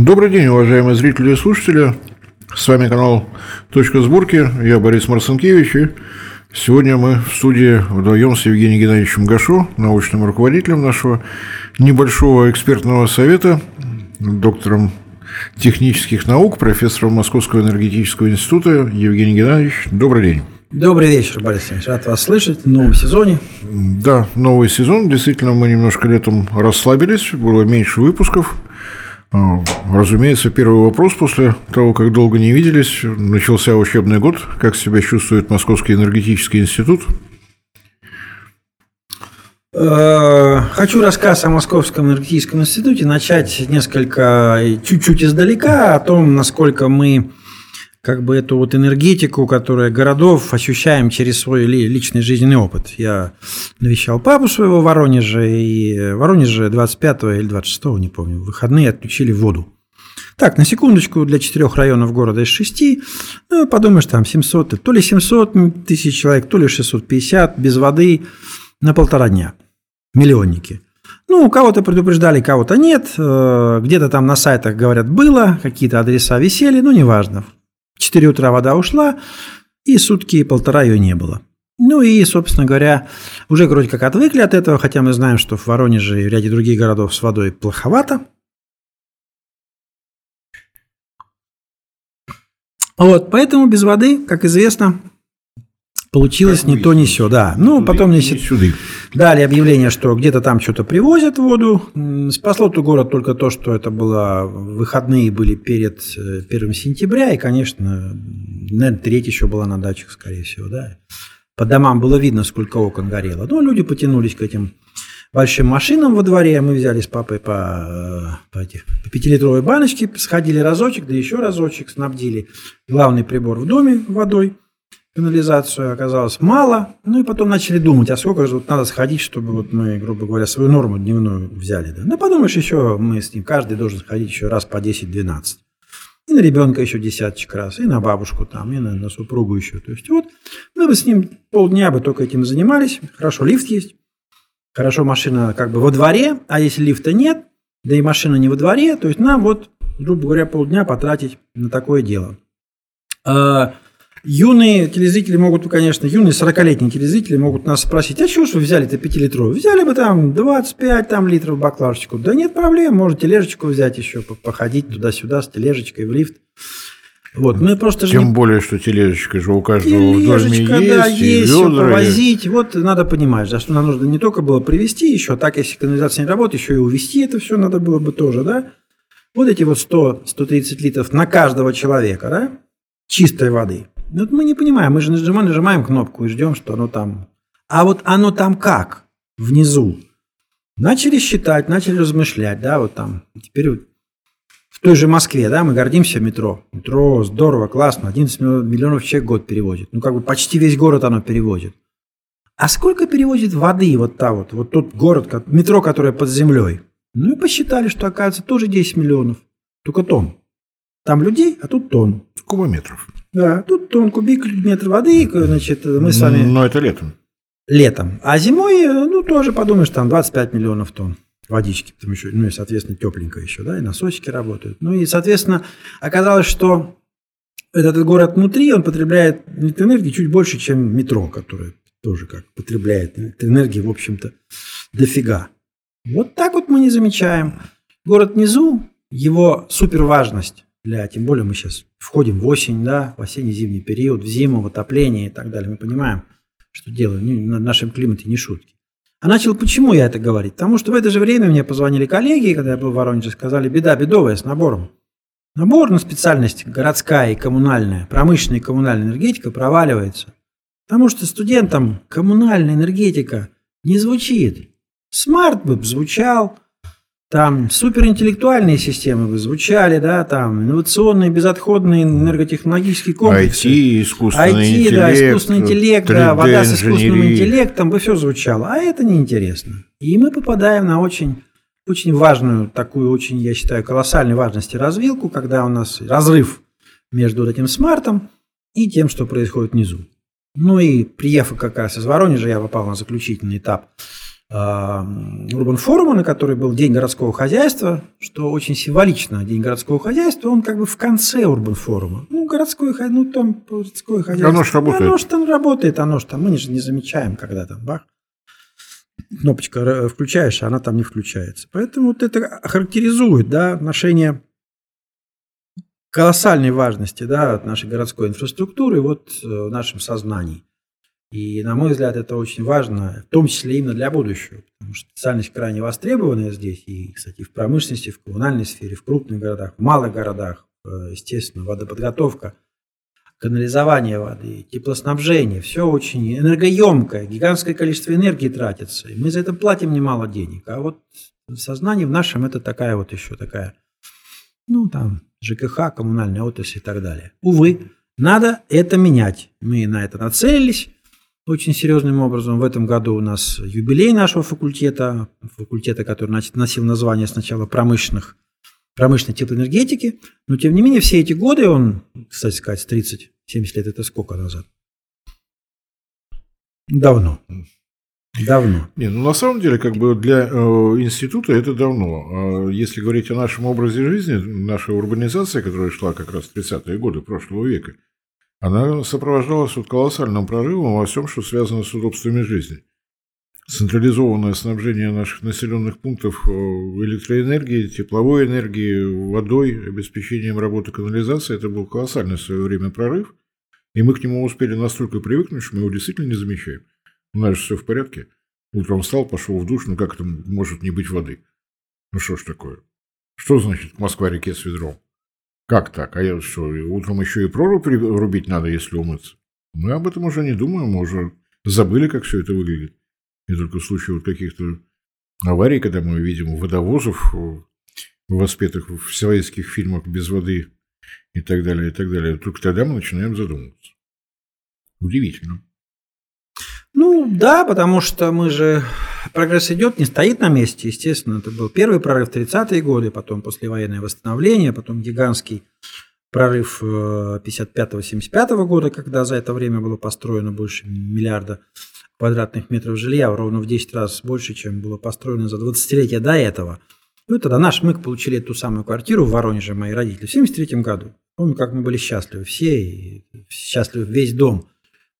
Добрый день, уважаемые зрители и слушатели. С вами канал «Точка сборки». Я Борис Марцинкевич. И сегодня мы в студии вдвоем с Евгением Геннадьевичем Гашо, научным руководителем нашего небольшого экспертного совета, доктором технических наук, профессором Московского энергетического института Евгений Геннадьевич. Добрый день. Добрый вечер, Борис Ильич. Рад вас слышать в новом сезоне. Да, новый сезон. Действительно, мы немножко летом расслабились, было меньше выпусков. А, разумеется, первый вопрос после того, как долго не виделись, начался учебный год. Как себя чувствует Московский энергетический институт? Э, хочу рассказ о Московском энергетическом институте начать несколько, чуть-чуть издалека, о том, насколько мы как бы эту вот энергетику, которая городов ощущаем через свой личный жизненный опыт. Я навещал папу своего в Воронеже, и в Воронеже 25 или 26, не помню, в выходные отключили воду. Так, на секундочку, для четырех районов города из шести, ну, подумаешь, там 700, то ли 700 тысяч человек, то ли 650, без воды на полтора дня. Миллионники. Ну, кого-то предупреждали, кого-то нет. Э, где-то там на сайтах, говорят, было, какие-то адреса висели, ну, неважно. 4 утра вода ушла, и сутки и полтора ее не было. Ну и, собственно говоря, уже вроде как отвыкли от этого, хотя мы знаем, что в Воронеже и в ряде других городов с водой плоховато. Вот, поэтому без воды, как известно, Получилось как не то, не все, да. Ну, потом мне сюда. дали объявление, что где-то там что-то привозят воду. Спасло ту город только то, что это было выходные были перед 1 э, сентября, и, конечно, наверное, треть еще была на дачах, скорее всего, да. По домам было видно, сколько окон горело. Но люди потянулись к этим большим машинам во дворе. Мы взяли с папой по, э, по, эти, по пятилитровой баночке, сходили разочек, да еще разочек, снабдили главный прибор в доме водой – канализацию оказалось мало. Ну и потом начали думать, а сколько же вот надо сходить, чтобы вот мы, грубо говоря, свою норму дневную взяли. Да? Ну подумаешь, еще мы с ним, каждый должен сходить еще раз по 10-12. И на ребенка еще десяточек раз, и на бабушку там, и на, на супругу еще. То есть вот мы бы с ним полдня бы только этим занимались. Хорошо, лифт есть. Хорошо, машина как бы во дворе, а если лифта нет, да и машина не во дворе, то есть нам вот, грубо говоря, полдня потратить на такое дело. Юные телезрители могут, конечно, юные 40-летние телезрители могут нас спросить, а чего ж вы взяли-то 5-литровую? Взяли бы там 25 там, литров баклажечку. Да нет проблем, можете тележечку взять еще, походить туда-сюда с тележечкой в лифт. Вот, мы просто Тем не... более, что тележечка же у каждого тележечка, в доме есть, да, есть, ведра, повозить. И... Вот надо понимать, да, что нам нужно не только было привезти еще, так если канализация не работает, еще и увезти это все надо было бы тоже, да. Вот эти вот 100-130 литров на каждого человека, да, чистой воды. Ну, мы не понимаем, мы же нажимаем, нажимаем кнопку и ждем, что оно там. А вот оно там как? Внизу. Начали считать, начали размышлять, да, вот там. Теперь вот в той же Москве, да, мы гордимся метро. Метро здорово, классно, 11 миллионов человек год перевозит. Ну, как бы почти весь город оно перевозит. А сколько перевозит воды вот та вот, вот тот город, метро, которое под землей? Ну и посчитали, что оказывается тоже 10 миллионов, только тонн. Там людей, а тут тонн. Кубометров. Да, тут тон кубик метр воды, значит, мы с вами... Но это летом. Летом. А зимой, ну, тоже подумаешь, там 25 миллионов тонн водички, потому еще, ну и, соответственно, тепленько еще, да, и носочки работают. Ну и, соответственно, оказалось, что этот город внутри, он потребляет электроэнергии чуть больше, чем метро, которое тоже как потребляет электроэнергии, в общем-то, дофига. Вот так вот мы не замечаем. Город внизу, его суперважность для, тем более мы сейчас входим в осень, да, в осенне-зимний период, в зиму, в отопление и так далее. Мы понимаем, что дело не, на нашем климате не шутки. А начал, почему я это говорить? Потому что в это же время мне позвонили коллеги, когда я был в Воронеже, сказали, беда бедовая с набором. Набор на специальность городская и коммунальная, промышленная и коммунальная энергетика проваливается. Потому что студентам коммунальная энергетика не звучит. Смарт бы звучал, там суперинтеллектуальные системы бы звучали, да, там инновационные, безотходные энерготехнологические комплексы. IT, искусственный IT, интеллект. да, искусственный интеллект, да, вода с искусственным интеллектом, бы все звучало. А это неинтересно. И мы попадаем на очень, очень важную, такую очень, я считаю, колоссальной важности развилку, когда у нас разрыв между вот этим смартом и тем, что происходит внизу. Ну и приехав как раз из Воронежа, я попал на заключительный этап Урбан форума, на который был День городского хозяйства, что очень символично. День городского хозяйства, он как бы в конце Урбан форума. Ну, городское, ну, там городское хозяйство. Оно же работает. Оно же там работает, оно же там, мы же не замечаем, когда там бах, кнопочка включаешь, а она там не включается. Поэтому вот это характеризует, да, отношение колоссальной важности, да, от нашей городской инфраструктуры вот э, в нашем сознании. И, на мой взгляд, это очень важно, в том числе именно для будущего, потому что специальность крайне востребованная здесь, и, кстати, в промышленности, в коммунальной сфере, в крупных городах, в малых городах, э, естественно, водоподготовка, канализование воды, теплоснабжение, все очень энергоемкое, гигантское количество энергии тратится, и мы за это платим немало денег. А вот в сознании в нашем это такая вот еще такая, ну, там, ЖКХ, коммунальная отрасль и так далее. Увы, надо это менять. Мы на это нацелились, очень серьезным образом. В этом году у нас юбилей нашего факультета, факультета, который носил название сначала промышленных, промышленной теплоэнергетики, но тем не менее все эти годы, он, кстати сказать, 30-70 лет, это сколько назад? Давно. Давно. Не, ну на самом деле, как бы для э, института это давно. А если говорить о нашем образе жизни, наша урбанизация, которая шла как раз в 30-е годы прошлого века, она сопровождалась вот колоссальным прорывом во всем, что связано с удобствами жизни. Централизованное снабжение наших населенных пунктов э, электроэнергией, тепловой энергией, водой, обеспечением работы канализации – это был колоссальный в свое время прорыв. И мы к нему успели настолько привыкнуть, что мы его действительно не замечаем. У нас же все в порядке. Утром встал, пошел в душ, ну как там может не быть воды? Ну что ж такое? Что значит Москва-реке с ведром? Как так? А я что, утром еще и прорубь рубить надо, если умыться? Мы об этом уже не думаем, мы уже забыли, как все это выглядит. И только в случае вот каких-то аварий, когда мы видим водовозов, воспетых в советских фильмах без воды и так далее, и так далее, только тогда мы начинаем задумываться. Удивительно. Ну да, потому что мы же прогресс идет, не стоит на месте, естественно. Это был первый прорыв в 30-е годы, потом послевоенное восстановление, потом гигантский прорыв 55-75 э, года, когда за это время было построено больше миллиарда квадратных метров жилья, ровно в 10 раз больше, чем было построено за 20-летие до этого. Ну, тогда наш МЫК получили эту самую квартиру в Воронеже, мои родители, в 73 году. Помню, как мы были счастливы все, и счастливы весь дом.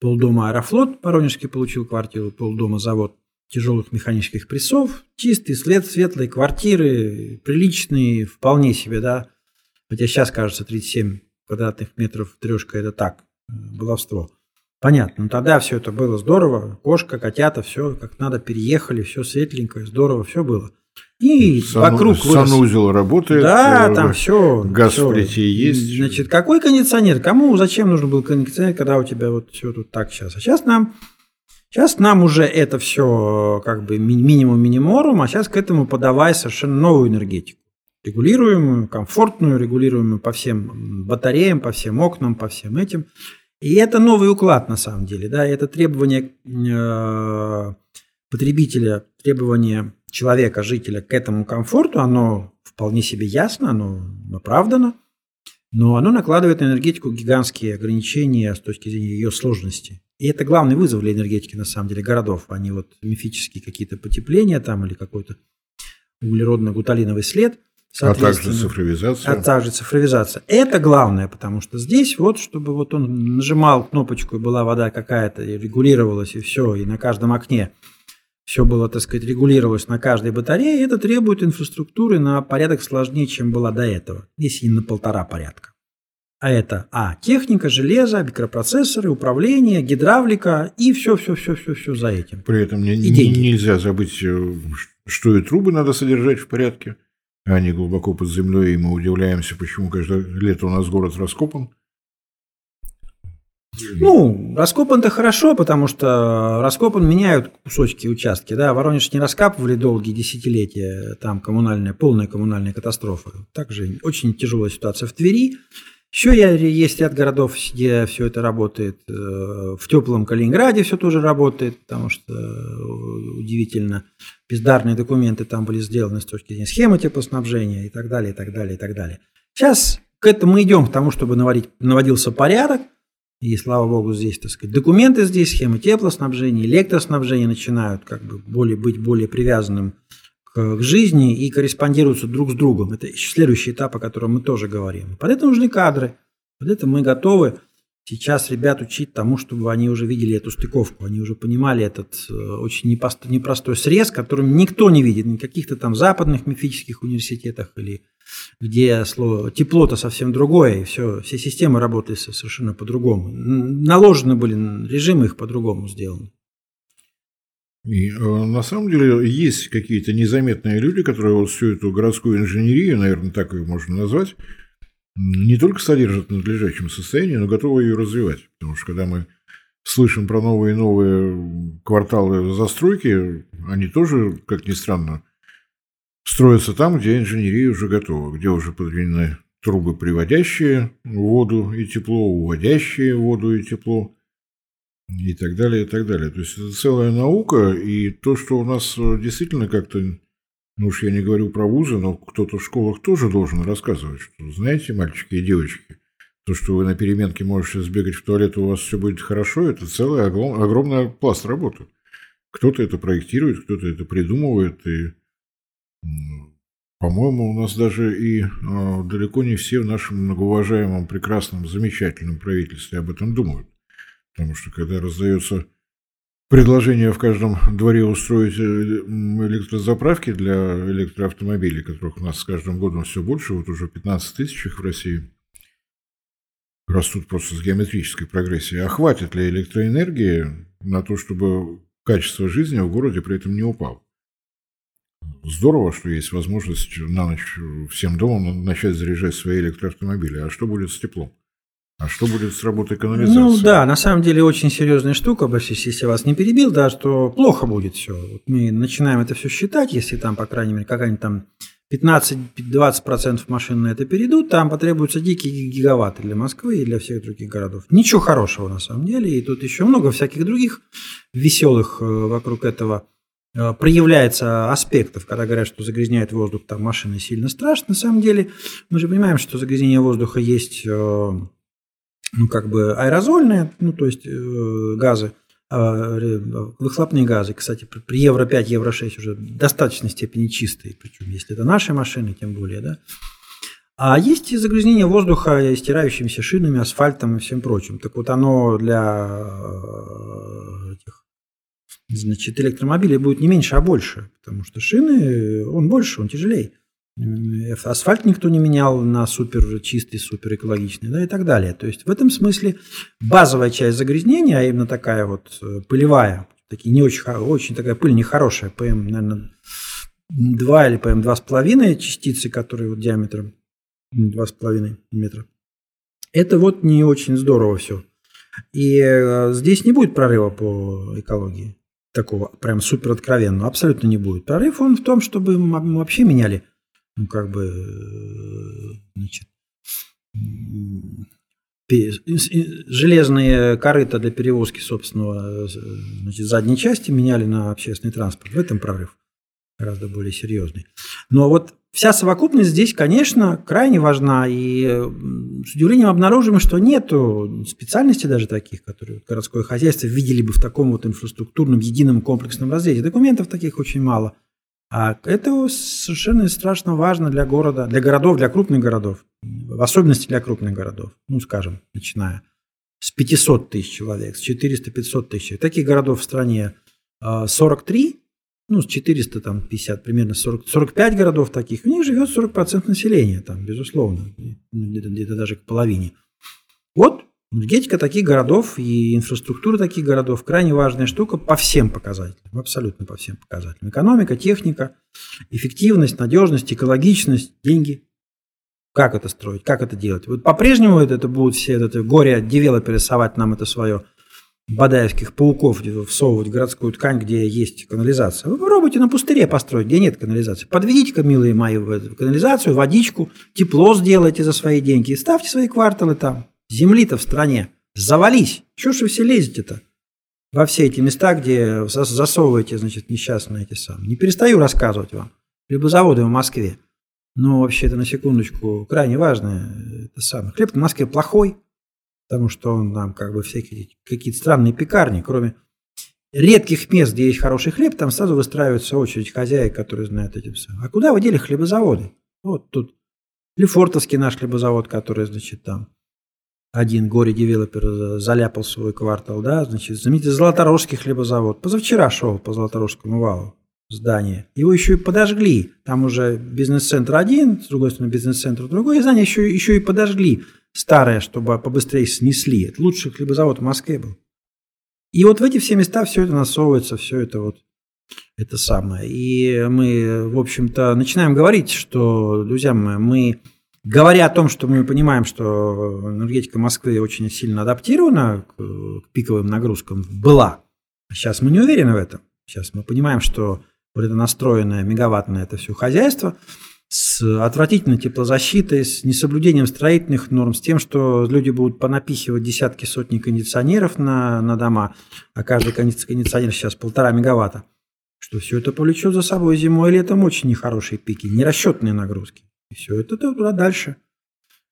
Полдома Аэрофлот Воронежский получил квартиру, полдома завод тяжелых механических прессов, чистый, след, светлые квартиры, приличные, вполне себе, да. Хотя сейчас, кажется, 37 квадратных метров трешка – это так, э, баловство. Понятно. Ну тогда все это было здорово. Кошка, котята, все как надо, переехали, все светленькое, здорово, все было. И Сан, вокруг вырос. Санузел работает. Да, э, там все. Газ все. в плите есть. Значит, какой кондиционер? Кому, зачем нужен был кондиционер, когда у тебя вот все тут так сейчас? А сейчас нам Сейчас нам уже это все как бы минимум миниморум, а сейчас к этому подавай совершенно новую энергетику. Регулируемую, комфортную, регулируемую по всем батареям, по всем окнам, по всем этим. И это новый уклад на самом деле. Да? Это требование э, потребителя, требование человека, жителя к этому комфорту, оно вполне себе ясно, оно оправдано. Но оно накладывает на энергетику гигантские ограничения с точки зрения ее сложности. И это главный вызов для энергетики, на самом деле, городов, а не вот мифические какие-то потепления там или какой-то углеродно-гуталиновый след. А также цифровизация. А также цифровизация. Это главное, потому что здесь вот, чтобы вот он нажимал кнопочку, и была вода какая-то, и регулировалась, и все, и на каждом окне все было, так сказать, регулировалось на каждой батарее, это требует инфраструктуры на порядок сложнее, чем была до этого, если не на полтора порядка. А это А. Техника, железо, микропроцессоры, управление, гидравлика и все-все-все-все-все за этим. При этом не, деньги. нельзя забыть, э, что и трубы надо содержать в порядке. Они глубоко под землей, и мы удивляемся, почему каждое лето у нас город раскопан. Ну, раскопан-то хорошо, потому что раскопан меняют кусочки участки. Да? Воронеж не раскапывали долгие десятилетия, там коммунальная, полная коммунальная катастрофа. Также очень тяжелая ситуация в Твери. Еще есть ряд городов, где все это работает. Э, в теплом Калининграде все тоже работает, потому что э, удивительно бездарные документы там были сделаны с точки зрения схемы теплоснабжения и так далее, и так далее, и так далее. Сейчас к этому идем, к тому, чтобы наводить, наводился порядок. И слава богу, здесь, так сказать, документы здесь, схемы теплоснабжения, электроснабжения начинают как бы более, быть более привязанным к, к жизни и корреспондируются друг с другом. Это следующий этап, о котором мы тоже говорим. Под это нужны кадры. Под это мы готовы сейчас ребят учить тому, чтобы они уже видели эту стыковку, они уже понимали этот э, очень непростой срез, которым никто не видит, ни каких-то там западных мифических университетах или где слово тепло-то совсем другое, и все, все системы работали совершенно по-другому. Наложены были режимы, их по-другому сделаны. И, э, на самом деле есть какие-то незаметные люди, которые вот всю эту городскую инженерию, наверное, так ее можно назвать, не только содержат в надлежащем состоянии, но готовы ее развивать. Потому что когда мы слышим про новые и новые кварталы застройки, они тоже, как ни странно, строятся там, где инженерия уже готова, где уже подведены трубы, приводящие воду и тепло, уводящие воду и тепло, и так далее, и так далее. То есть это целая наука, и то, что у нас действительно как-то, ну уж я не говорю про вузы, но кто-то в школах тоже должен рассказывать, что, знаете, мальчики и девочки, то, что вы на переменке можете сбегать в туалет, у вас все будет хорошо, это целый огромный пласт работы. Кто-то это проектирует, кто-то это придумывает, и по-моему, у нас даже и э, далеко не все в нашем многоуважаемом, прекрасном, замечательном правительстве об этом думают. Потому что когда раздается предложение в каждом дворе устроить э, электрозаправки для электроавтомобилей, которых у нас с каждым годом все больше, вот уже 15 тысяч их в России, растут просто с геометрической прогрессией. А хватит ли электроэнергии на то, чтобы качество жизни в городе при этом не упало? Здорово, что есть возможность на ночь всем домом начать заряжать свои электроавтомобили. А что будет с теплом? А что будет с работой канализации? Ну да, на самом деле очень серьезная штука, если я вас не перебил, да, что плохо будет все. Вот мы начинаем это все считать, если там, по крайней мере, какая-нибудь там 15-20% машин на это перейдут, там потребуются дикие гигаватты для Москвы и для всех других городов. Ничего хорошего на самом деле, и тут еще много всяких других веселых э, вокруг этого проявляется аспектов, когда говорят, что загрязняет воздух там машины сильно страшно. На самом деле мы же понимаем, что загрязнение воздуха есть э, ну, как бы аэрозольные, ну, то есть э, газы, выхлопные газы, кстати, при Евро-5, Евро-6 уже в достаточной степени чистые, причем если это наши машины, тем более, да. А есть и загрязнение воздуха стирающимися шинами, асфальтом и всем прочим. Так вот, оно для этих значит, электромобилей будет не меньше, а больше, потому что шины, он больше, он тяжелее. Асфальт никто не менял на супер чистый, супер экологичный, да, и так далее. То есть в этом смысле базовая часть загрязнения, а именно такая вот э, пылевая, такие не очень, очень такая пыль нехорошая, ПМ, наверное, 2 или ПМ 2,5 частицы, которые вот диаметром 2,5 метра. Это вот не очень здорово все. И э, здесь не будет прорыва по экологии такого прям супер откровенного абсолютно не будет. Прорыв он в том, чтобы мы вообще меняли, ну, как бы, э, значит, железные корыта для перевозки собственного э, значит, задней части меняли на общественный транспорт. В этом прорыв гораздо более серьезный. Но вот вся совокупность здесь, конечно, крайне важна. И с удивлением обнаружим, что нет специальностей даже таких, которые городское хозяйство видели бы в таком вот инфраструктурном, едином комплексном разрезе. Документов таких очень мало. А это совершенно страшно важно для города, для городов, для крупных городов. В особенности для крупных городов. Ну, скажем, начиная с 500 тысяч человек, с 400-500 тысяч. Таких городов в стране 43, а, ну, с 450, примерно 40, 45 городов таких, в них живет 40% населения, там, безусловно, где-то, где даже к половине. Вот энергетика таких городов и инфраструктура таких городов крайне важная штука по всем показателям, абсолютно по всем показателям. Экономика, техника, эффективность, надежность, экологичность, деньги. Как это строить, как это делать? Вот по-прежнему это, это будут все это горе-девелоперы рисовать нам это свое бадаевских пауков всовывать в городскую ткань, где есть канализация. Вы попробуйте на пустыре построить, где нет канализации. Подведите-ка, милые мои, в канализацию, водичку, тепло сделайте за свои деньги ставьте свои кварталы там. Земли-то в стране. Завались. Чего ж вы все лезете-то? Во все эти места, где засовываете, значит, несчастные эти самые. Не перестаю рассказывать вам. Либо заводы в Москве. Но вообще это на секундочку крайне важно. Это самое. Хлеб в Москве плохой, потому что он нам как бы всякие какие-то странные пекарни, кроме редких мест, где есть хороший хлеб, там сразу выстраивается очередь хозяек, которые знают этим все. А куда вы дели хлебозаводы? Вот тут Лефортовский наш хлебозавод, который, значит, там один горе-девелопер заляпал свой квартал, да, значит, знаменитый Золоторожский хлебозавод. Позавчера шел по Золоторожскому валу здание. Его еще и подожгли. Там уже бизнес-центр один, с другой стороны бизнес-центр другой. И здание еще, еще и подожгли старое, чтобы побыстрее снесли. Это лучший хлебозавод в Москве был. И вот в эти все места все это насовывается, все это вот это самое. И мы, в общем-то, начинаем говорить, что, друзья мои, мы, говоря о том, что мы понимаем, что энергетика Москвы очень сильно адаптирована к, пиковым нагрузкам, была. Сейчас мы не уверены в этом. Сейчас мы понимаем, что вот это настроенное мегаваттное это все хозяйство с отвратительной теплозащитой, с несоблюдением строительных норм, с тем, что люди будут понапихивать десятки, сотни кондиционеров на, на дома, а каждый кондиционер сейчас полтора мегаватта, что все это повлечет за собой зимой и летом очень нехорошие пики, нерасчетные нагрузки. И все это туда дальше.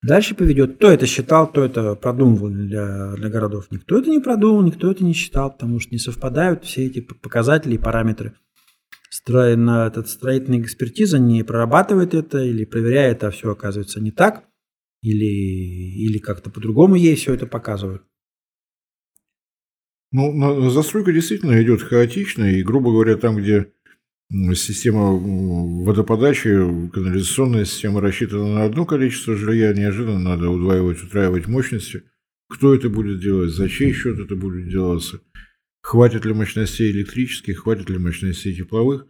Дальше поведет. Кто это считал, кто это продумывал для, для городов. Никто это не продумал, никто это не считал, потому что не совпадают все эти показатели и параметры – строена, этот строительная экспертиза не прорабатывает это или проверяет, а все оказывается не так, или, или как-то по-другому ей все это показывают. Ну, застройка действительно идет хаотично, и, грубо говоря, там, где система водоподачи, канализационная система рассчитана на одно количество жилья, неожиданно надо удваивать, утраивать мощности. Кто это будет делать, за чей счет это будет делаться – Хватит ли мощностей электрических, хватит ли мощностей тепловых?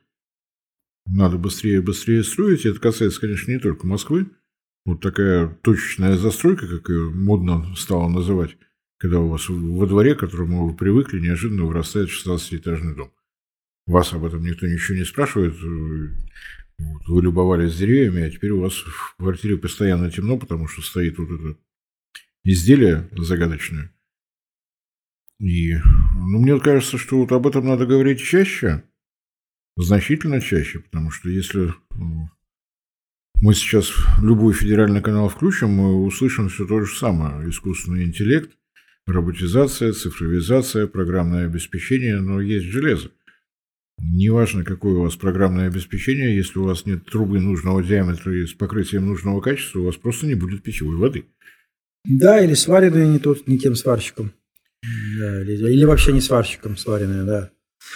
Надо быстрее и быстрее строить. Это касается, конечно, не только Москвы. Вот такая точечная застройка, как ее модно стало называть, когда у вас во дворе, к которому вы привыкли, неожиданно вырастает 16-этажный дом. Вас об этом никто ничего не спрашивает. Вы любовались деревьями, а теперь у вас в квартире постоянно темно, потому что стоит вот это изделие загадочное. И ну, мне кажется, что вот об этом надо говорить чаще, значительно чаще, потому что если мы сейчас любой федеральный канал включим, мы услышим все то же самое. Искусственный интеллект, роботизация, цифровизация, программное обеспечение, но есть железо. Неважно, какое у вас программное обеспечение, если у вас нет трубы нужного диаметра и с покрытием нужного качества, у вас просто не будет питьевой воды. Да, или сваренные не, тот, не тем сварщиком. Да, или, вообще не сварщиком сваренная, да.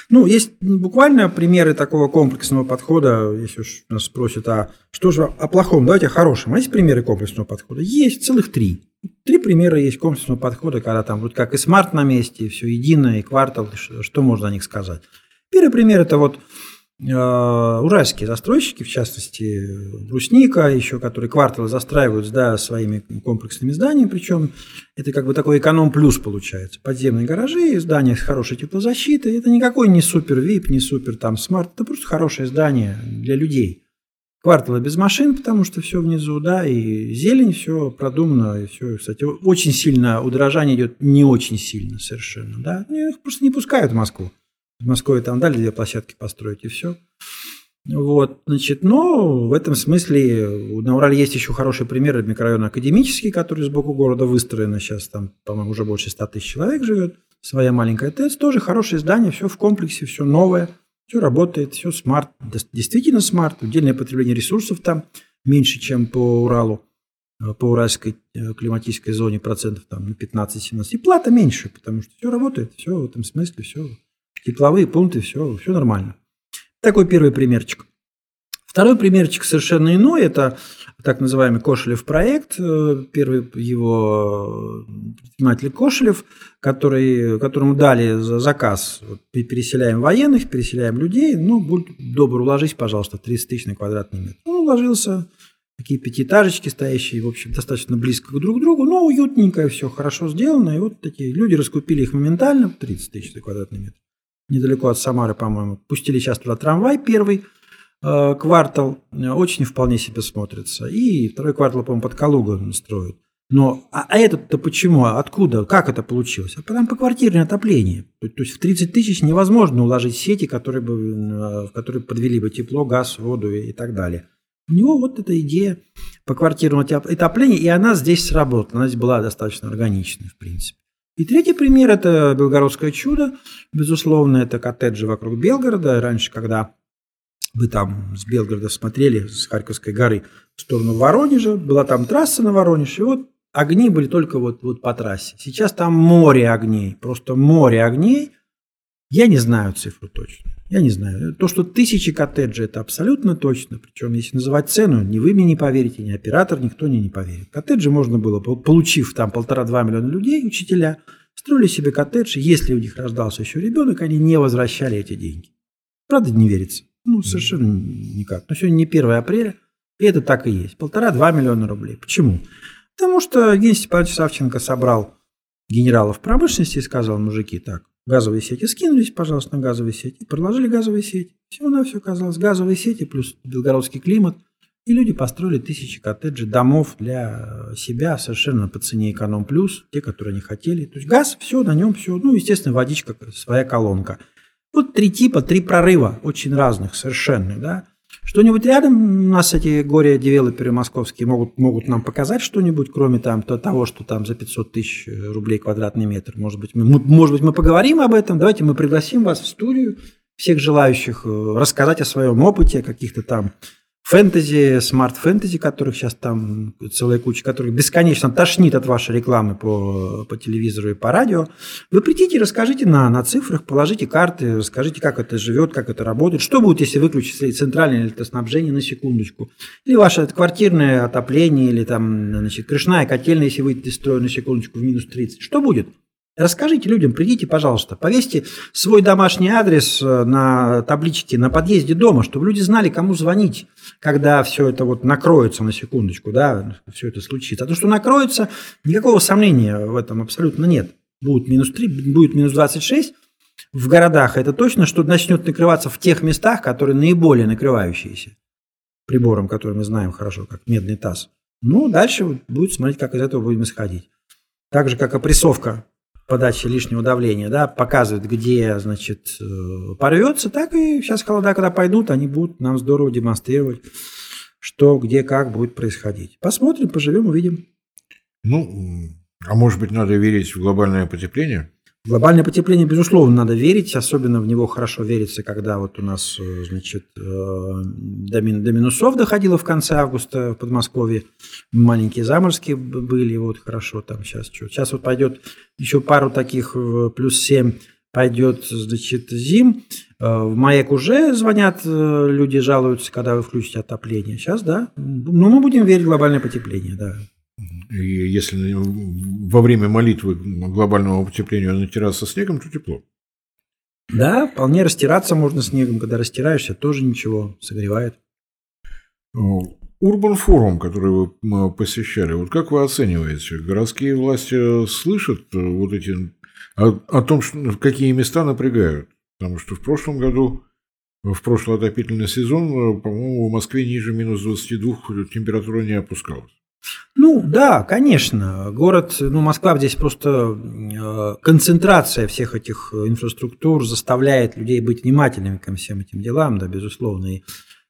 Ну, есть буквально примеры такого комплексного подхода, если уж нас спросят, а что же о плохом, давайте о хорошем. А есть примеры комплексного подхода? Есть целых три. Три примера есть комплексного подхода, когда там вот как и smart на месте, и все единое, и квартал, что, что можно о них сказать. Первый пример – это вот уральские застройщики, в частности, Брусника, еще которые кварталы застраивают да, своими комплексными зданиями, причем это как бы такой эконом-плюс получается. Подземные гаражи, здания с хорошей теплозащитой, это никакой не супер VIP, не супер там smart, это просто хорошее здание для людей. Кварталы без машин, потому что все внизу, да, и зелень, все продумано, и все, кстати, очень сильно, удорожание идет не очень сильно совершенно, да, их просто не пускают в Москву. В Москве там дали две площадки построить, и все. Вот, значит, но в этом смысле на Урале есть еще хороший пример, это микрорайон Академический, который сбоку города выстроен, сейчас там, по-моему, уже больше 100 тысяч человек живет, своя маленькая ТЭЦ, тоже хорошее здание, все в комплексе, все новое, все работает, все smart, действительно smart, отдельное потребление ресурсов там меньше, чем по Уралу, по уральской э, климатической зоне процентов там на 15-17, и плата меньше, потому что все работает, все в этом смысле, все тепловые пункты, все, все нормально. Такой первый примерчик. Второй примерчик совершенно иной. Это так называемый Кошелев проект. Первый его предприниматель Кошелев, который, которому дали заказ. Вот, переселяем военных, переселяем людей. Ну, будь добр, уложись, пожалуйста, 30 тысяч на квадратный метр. Он уложился. Такие пятиэтажечки стоящие, в общем, достаточно близко друг к другу, но уютненько, все хорошо сделано. И вот такие люди раскупили их моментально, 30 тысяч на квадратный метр недалеко от Самары, по-моему. Пустили сейчас туда трамвай первый э, квартал, очень вполне себе смотрится. И второй квартал, по-моему, под Калугу строят. Но а, а этот-то почему? Откуда? Как это получилось? А там по квартирное отопление. То, то есть в 30 тысяч невозможно уложить сети, которые бы, э, в которые подвели бы тепло, газ, воду и, и так далее. У него вот эта идея по квартирному отоплению, и она здесь сработала. Она здесь была достаточно органичной, в принципе. И третий пример – это Белгородское чудо. Безусловно, это коттеджи вокруг Белгорода. Раньше, когда вы там с Белгорода смотрели, с Харьковской горы в сторону Воронежа, была там трасса на Воронеж, и вот огни были только вот, вот по трассе. Сейчас там море огней, просто море огней. Я не знаю цифру точно. Я не знаю. То, что тысячи коттеджей, это абсолютно точно. Причем, если называть цену, ни вы мне не поверите, ни оператор, никто мне не поверит. Коттеджи можно было, получив там полтора-два миллиона людей, учителя, строили себе коттедж, если у них рождался еще ребенок, они не возвращали эти деньги. Правда, не верится? Ну, совершенно никак. Но сегодня не 1 апреля, и это так и есть. Полтора-два миллиона рублей. Почему? Потому что Евгений Степанович Савченко собрал генералов промышленности и сказал, мужики, так, газовые сети скинулись, пожалуйста, на газовые сети, проложили газовые сети. Все оказалось. Газовые сети плюс белгородский климат. И люди построили тысячи коттеджей, домов для себя совершенно по цене эконом плюс, те, которые они хотели. То есть газ, все, на нем все. Ну, естественно, водичка, своя колонка. Вот три типа, три прорыва, очень разных, совершенно, да. Что-нибудь рядом у нас эти горе-девелоперы московские могут, могут нам показать что-нибудь, кроме там, того, что там за 500 тысяч рублей квадратный метр. Может быть, мы, может быть, мы поговорим об этом. Давайте мы пригласим вас в студию, всех желающих э, рассказать о своем опыте, каких-то там фэнтези, smart-фэнтези, которых сейчас там целая куча, которых бесконечно тошнит от вашей рекламы по, по телевизору и по радио, вы придите расскажите на, на цифрах, положите карты, расскажите, как это живет, как это работает, что будет, если выключить центральное электроснабжение на секундочку, или ваше квартирное отопление, или там, значит, крышная котельная, если выйдет из строя на секундочку в минус 30, что будет? Расскажите людям, придите, пожалуйста, повесьте свой домашний адрес э, на табличке на подъезде дома, чтобы люди знали, кому звонить, когда все это вот накроется на секундочку, да, все это случится. А то, что накроется, никакого сомнения в этом абсолютно нет. Будет минус 3, будет минус 26 в городах, это точно, что начнет накрываться в тех местах, которые наиболее накрывающиеся прибором, который мы знаем хорошо, как медный таз. Ну, дальше будет смотреть, как из этого будем исходить. Так же, как опрессовка подачи лишнего давления, да, показывает, где, значит, э, порвется, так и сейчас холода, когда пойдут, они будут нам здорово демонстрировать, что, где, как будет происходить. Посмотрим, поживем, увидим. Ну, а может быть, надо верить в глобальное потепление? Глобальное потепление, безусловно, надо верить, особенно в него хорошо верится, когда вот у нас, э, значит, э, до, минусов доходило в конце августа в Подмосковье, маленькие заморские были, вот хорошо там сейчас что. Сейчас вот пойдет еще пару таких э, плюс 7 пойдет, значит, зим. В МАЭК уже звонят, люди жалуются, когда вы включите отопление. Сейчас, да. Ну, мы будем верить в глобальное потепление, да. И если во время молитвы глобального потепления натираться снегом, то тепло. Да, вполне растираться можно снегом. Когда растираешься, тоже ничего, согревает. Урбан форум, который вы посещали, вот как вы оцениваете? Городские власти слышат э, вот эти о, о том, что, какие места напрягают? Потому что в прошлом году, в прошлый отопительный сезон, э, по-моему, в Москве ниже минус 22 температура не опускалась. Ну, да, конечно. Город, ну, Москва здесь просто э, концентрация всех этих инфраструктур заставляет людей быть внимательными ко всем этим делам, да, безусловно. И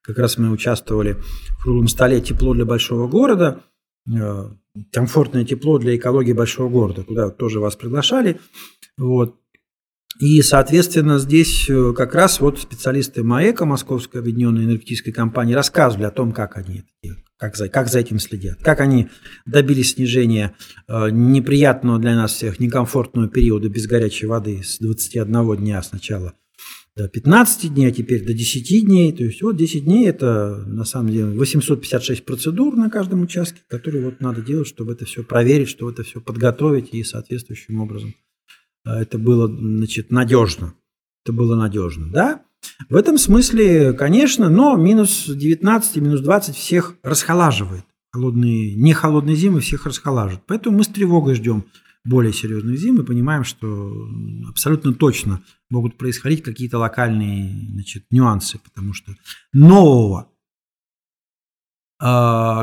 как раз мы участвовали в круглом столе «Тепло для большого города», э, комфортное тепло для экологии большого города, куда тоже вас приглашали. Вот. И, соответственно, здесь э, как раз вот специалисты МАЭКа, Московской объединенной энергетической компании, рассказывали о том, как они как за, как за этим следят, как они добились снижения э, неприятного для нас всех некомфортного периода без горячей воды с 21 дня сначала до 15 дней, а теперь до 10 дней. То есть вот 10 дней это на самом деле 856 процедур на каждом участке, которые вот надо делать, чтобы это все проверить, чтобы это все подготовить и соответствующим образом это было значит, надежно. Это было надежно, да? В этом смысле, конечно, но минус 19 и минус 20 всех расхолаживает. Холодные, не холодные зимы всех расхолаживают. Поэтому мы с тревогой ждем более серьезных зим и понимаем, что абсолютно точно могут происходить какие-то локальные значит, нюансы, потому что нового э,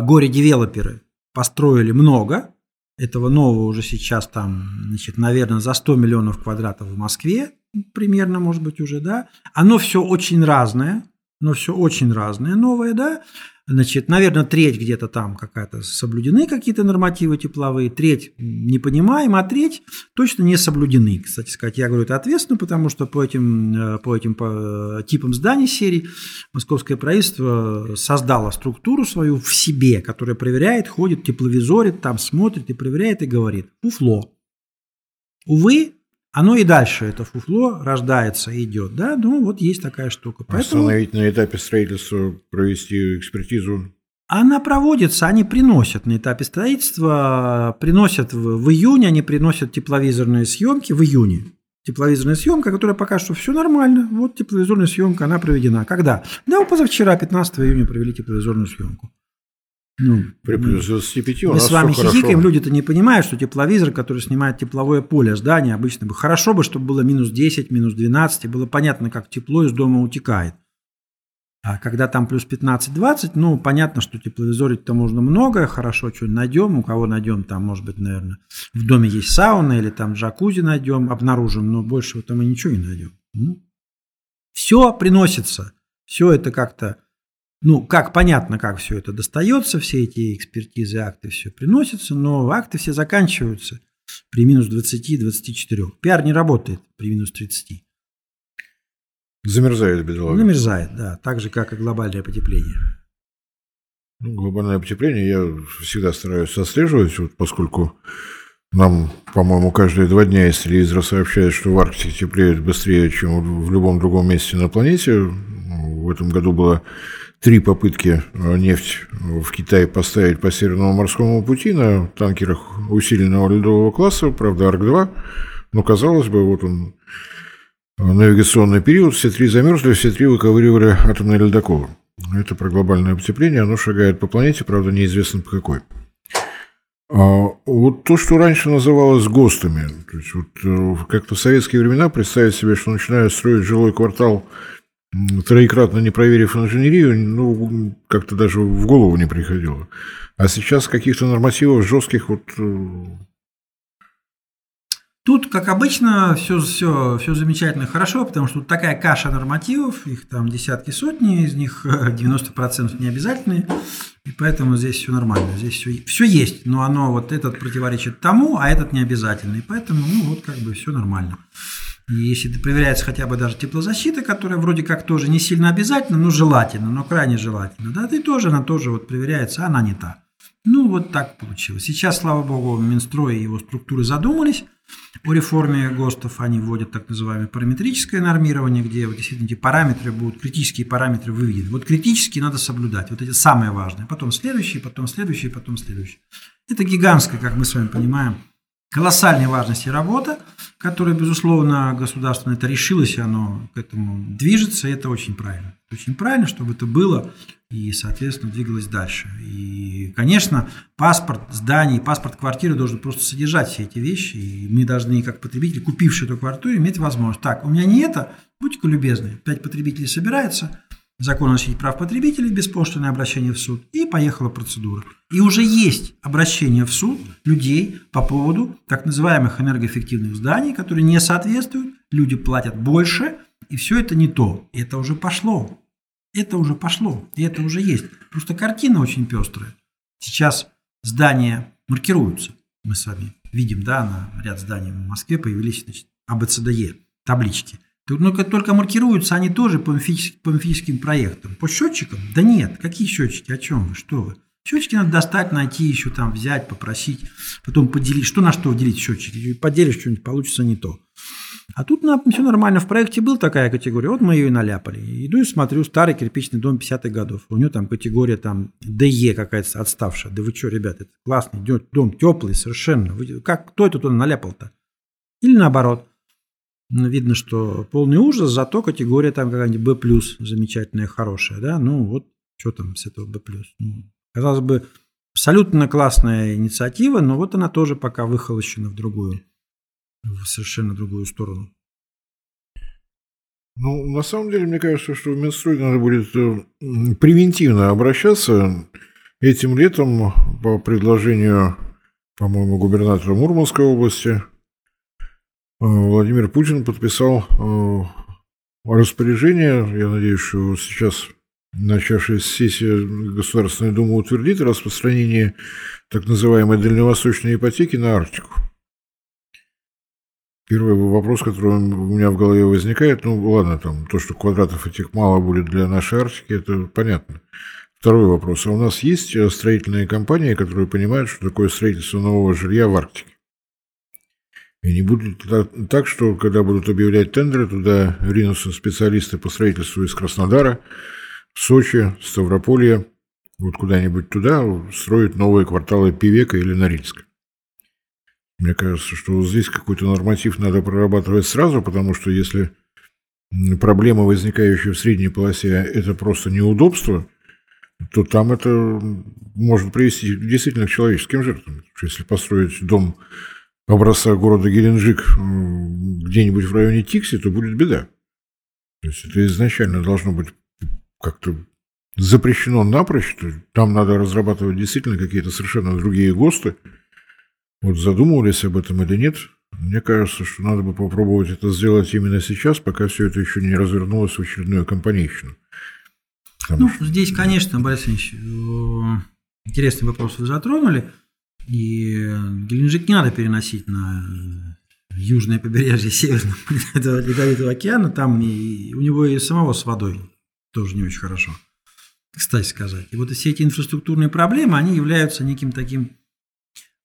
горе-девелоперы построили много, этого нового уже сейчас там, значит, наверное, за 100 миллионов квадратов в Москве, примерно, может быть, уже, да. Оно все очень разное, но все очень разное новое, да. Значит, наверное, треть где-то там какая-то соблюдены какие-то нормативы тепловые, треть не понимаем, а треть точно не соблюдены. Кстати сказать, я говорю это ответственно, потому что по этим, э, по этим по типам зданий серии московское правительство создало структуру свою в себе, которая проверяет, ходит, тепловизорит, там смотрит и проверяет и говорит. Фуфло. Увы, оно и дальше, это фуфло, рождается идет. Да? Ну, вот есть такая штука. Поэтому... Остановить на этапе строительства, провести экспертизу? Она проводится, они приносят на этапе строительства, приносят в, в июне, они приносят тепловизорные съемки в июне. Тепловизорная съемка, которая пока что все нормально. Вот тепловизорная съемка, она проведена. Когда? Да, позавчера, 15 июня, провели тепловизорную съемку. Ну, При плюс 25 у мы с вами хихикаем, люди-то не понимают, что тепловизор, который снимает тепловое поле здания, обычно бы хорошо бы, чтобы было минус 10, минус 12, и было понятно, как тепло из дома утекает. А когда там плюс 15-20, ну, понятно, что тепловизорить-то можно многое, хорошо, что найдем, у кого найдем, там, может быть, наверное, в доме есть сауна или там джакузи найдем, обнаружим, но больше там мы ничего не найдем. Все приносится, все это как-то ну, как понятно, как все это достается, все эти экспертизы, акты, все приносятся, но акты все заканчиваются при минус 20-24. Пиар не работает при минус 30. Замерзает бедолага. Замерзает, да, так же, как и глобальное потепление. Ну, глобальное потепление я всегда стараюсь отслеживать, вот поскольку нам, по-моему, каждые два дня из телевизора сообщают, что в Арктике теплеет быстрее, чем в любом другом месте на планете. В этом году было три попытки э, нефть в Китае поставить по Северному морскому пути на танкерах усиленного ледового класса, правда, Арк-2, но, казалось бы, вот он, э, навигационный период, все три замерзли, все три выковыривали атомные ледоколы. Это про глобальное потепление, оно шагает по планете, правда, неизвестно по какой. А вот то, что раньше называлось ГОСТами, то есть вот э, как-то в советские времена представить себе, что начинают строить жилой квартал троекратно не проверив инженерию, ну, как-то даже в голову не приходило. А сейчас каких-то нормативов жестких вот э, Тут, как обычно, все, все, все замечательно и хорошо, потому что тут такая каша нормативов, их там десятки, сотни, из них 90% не обязательные, и поэтому здесь все нормально, здесь все, все есть, но оно вот этот противоречит тому, а этот не обязательный, поэтому, ну, вот как бы все нормально. И если проверяется хотя бы даже теплозащита, которая вроде как тоже не сильно обязательно, но желательно, но крайне желательно, да, и тоже она тоже вот проверяется, она не та. Ну, вот так получилось. Сейчас, слава богу, Минстрой и его структуры задумались о реформе ГОСТов. Они вводят так называемое параметрическое нормирование, где вот действительно эти параметры будут, критические параметры выведены. Вот критические надо соблюдать. Вот эти самые важные. Потом следующие, потом следующие, потом следующие. Это гигантская, как мы с вами понимаем, колоссальной важности работа, которая, безусловно, государство это решилось, и оно к этому движется, и это очень правильно. Очень правильно, чтобы это было и, соответственно, двигалось дальше. И, конечно, паспорт зданий, паспорт квартиры должен просто содержать все эти вещи, и мы должны, как потребители, купившие эту квартиру, иметь возможность. Так, у меня не это, будьте-ка любезны, пять потребителей собирается, закон о защите прав потребителей, беспошлинное обращение в суд, и поехала процедура. И уже есть обращение в суд людей по поводу так называемых энергоэффективных зданий, которые не соответствуют, люди платят больше, и все это не то. Это уже пошло. Это уже пошло, и это уже есть. Просто картина очень пестрая. Сейчас здания маркируются. Мы с вами видим, да, на ряд зданий в Москве появились значит, АБЦДЕ, таблички. Только, только маркируются они тоже по мифическим проектам. По счетчикам? Да нет, какие счетчики, о чем вы, что вы? Счетчики надо достать, найти, еще там взять, попросить, потом поделить. Что на что делить счетчики? Поделишь что-нибудь, получится не то. А тут на, все нормально. В проекте была такая категория. Вот мы ее и наляпали. Иду и смотрю, старый кирпичный дом 50-х годов. У него там категория там ДЕ какая-то отставшая. Да вы что, ребята, это классный дом, теплый совершенно. Вы, как, кто это туда наляпал-то? Или наоборот. Ну, видно, что полный ужас, зато категория там какая-нибудь B+, замечательная, хорошая, да, ну вот что там с этого B+. Ну, казалось бы, абсолютно классная инициатива, но вот она тоже пока выхолощена в другую, в совершенно другую сторону. Ну, на самом деле, мне кажется, что в Минстрой надо будет э, превентивно обращаться. Этим летом по предложению, по-моему, губернатора Мурманской области – Владимир Путин подписал э, распоряжение. Я надеюсь, что сейчас начавшаяся сессия Государственной Думы утвердит распространение так называемой дальневосточной ипотеки на Арктику. Первый вопрос, который у меня в голове возникает, ну ладно, там то, что квадратов этих мало будет для нашей Арктики, это понятно. Второй вопрос. А у нас есть строительные компании, которые понимают, что такое строительство нового жилья в Арктике? И не будет так, что когда будут объявлять тендеры, туда ринутся специалисты по строительству из Краснодара, Сочи, Ставрополья, вот куда-нибудь туда строят новые кварталы Пивека или Норильска. Мне кажется, что здесь какой-то норматив надо прорабатывать сразу, потому что если проблема, возникающая в средней полосе, это просто неудобство, то там это может привести действительно к человеческим жертвам. Если построить дом образца города Геленджик где-нибудь в районе Тикси, то будет беда. То есть это изначально должно быть как-то запрещено напрочь. Там надо разрабатывать действительно какие-то совершенно другие ГОСТы. Вот задумывались об этом или нет? Мне кажется, что надо бы попробовать это сделать именно сейчас, пока все это еще не развернулось в очередную компанейщину. Ну, что... здесь, конечно, Борис Ильич, э, интересный вопрос вы затронули. И Геленджик не надо переносить на южное побережье Северного Ледовитого океана. Там и, у него и самого с водой тоже не очень хорошо, кстати сказать. И вот все эти инфраструктурные проблемы, они являются неким таким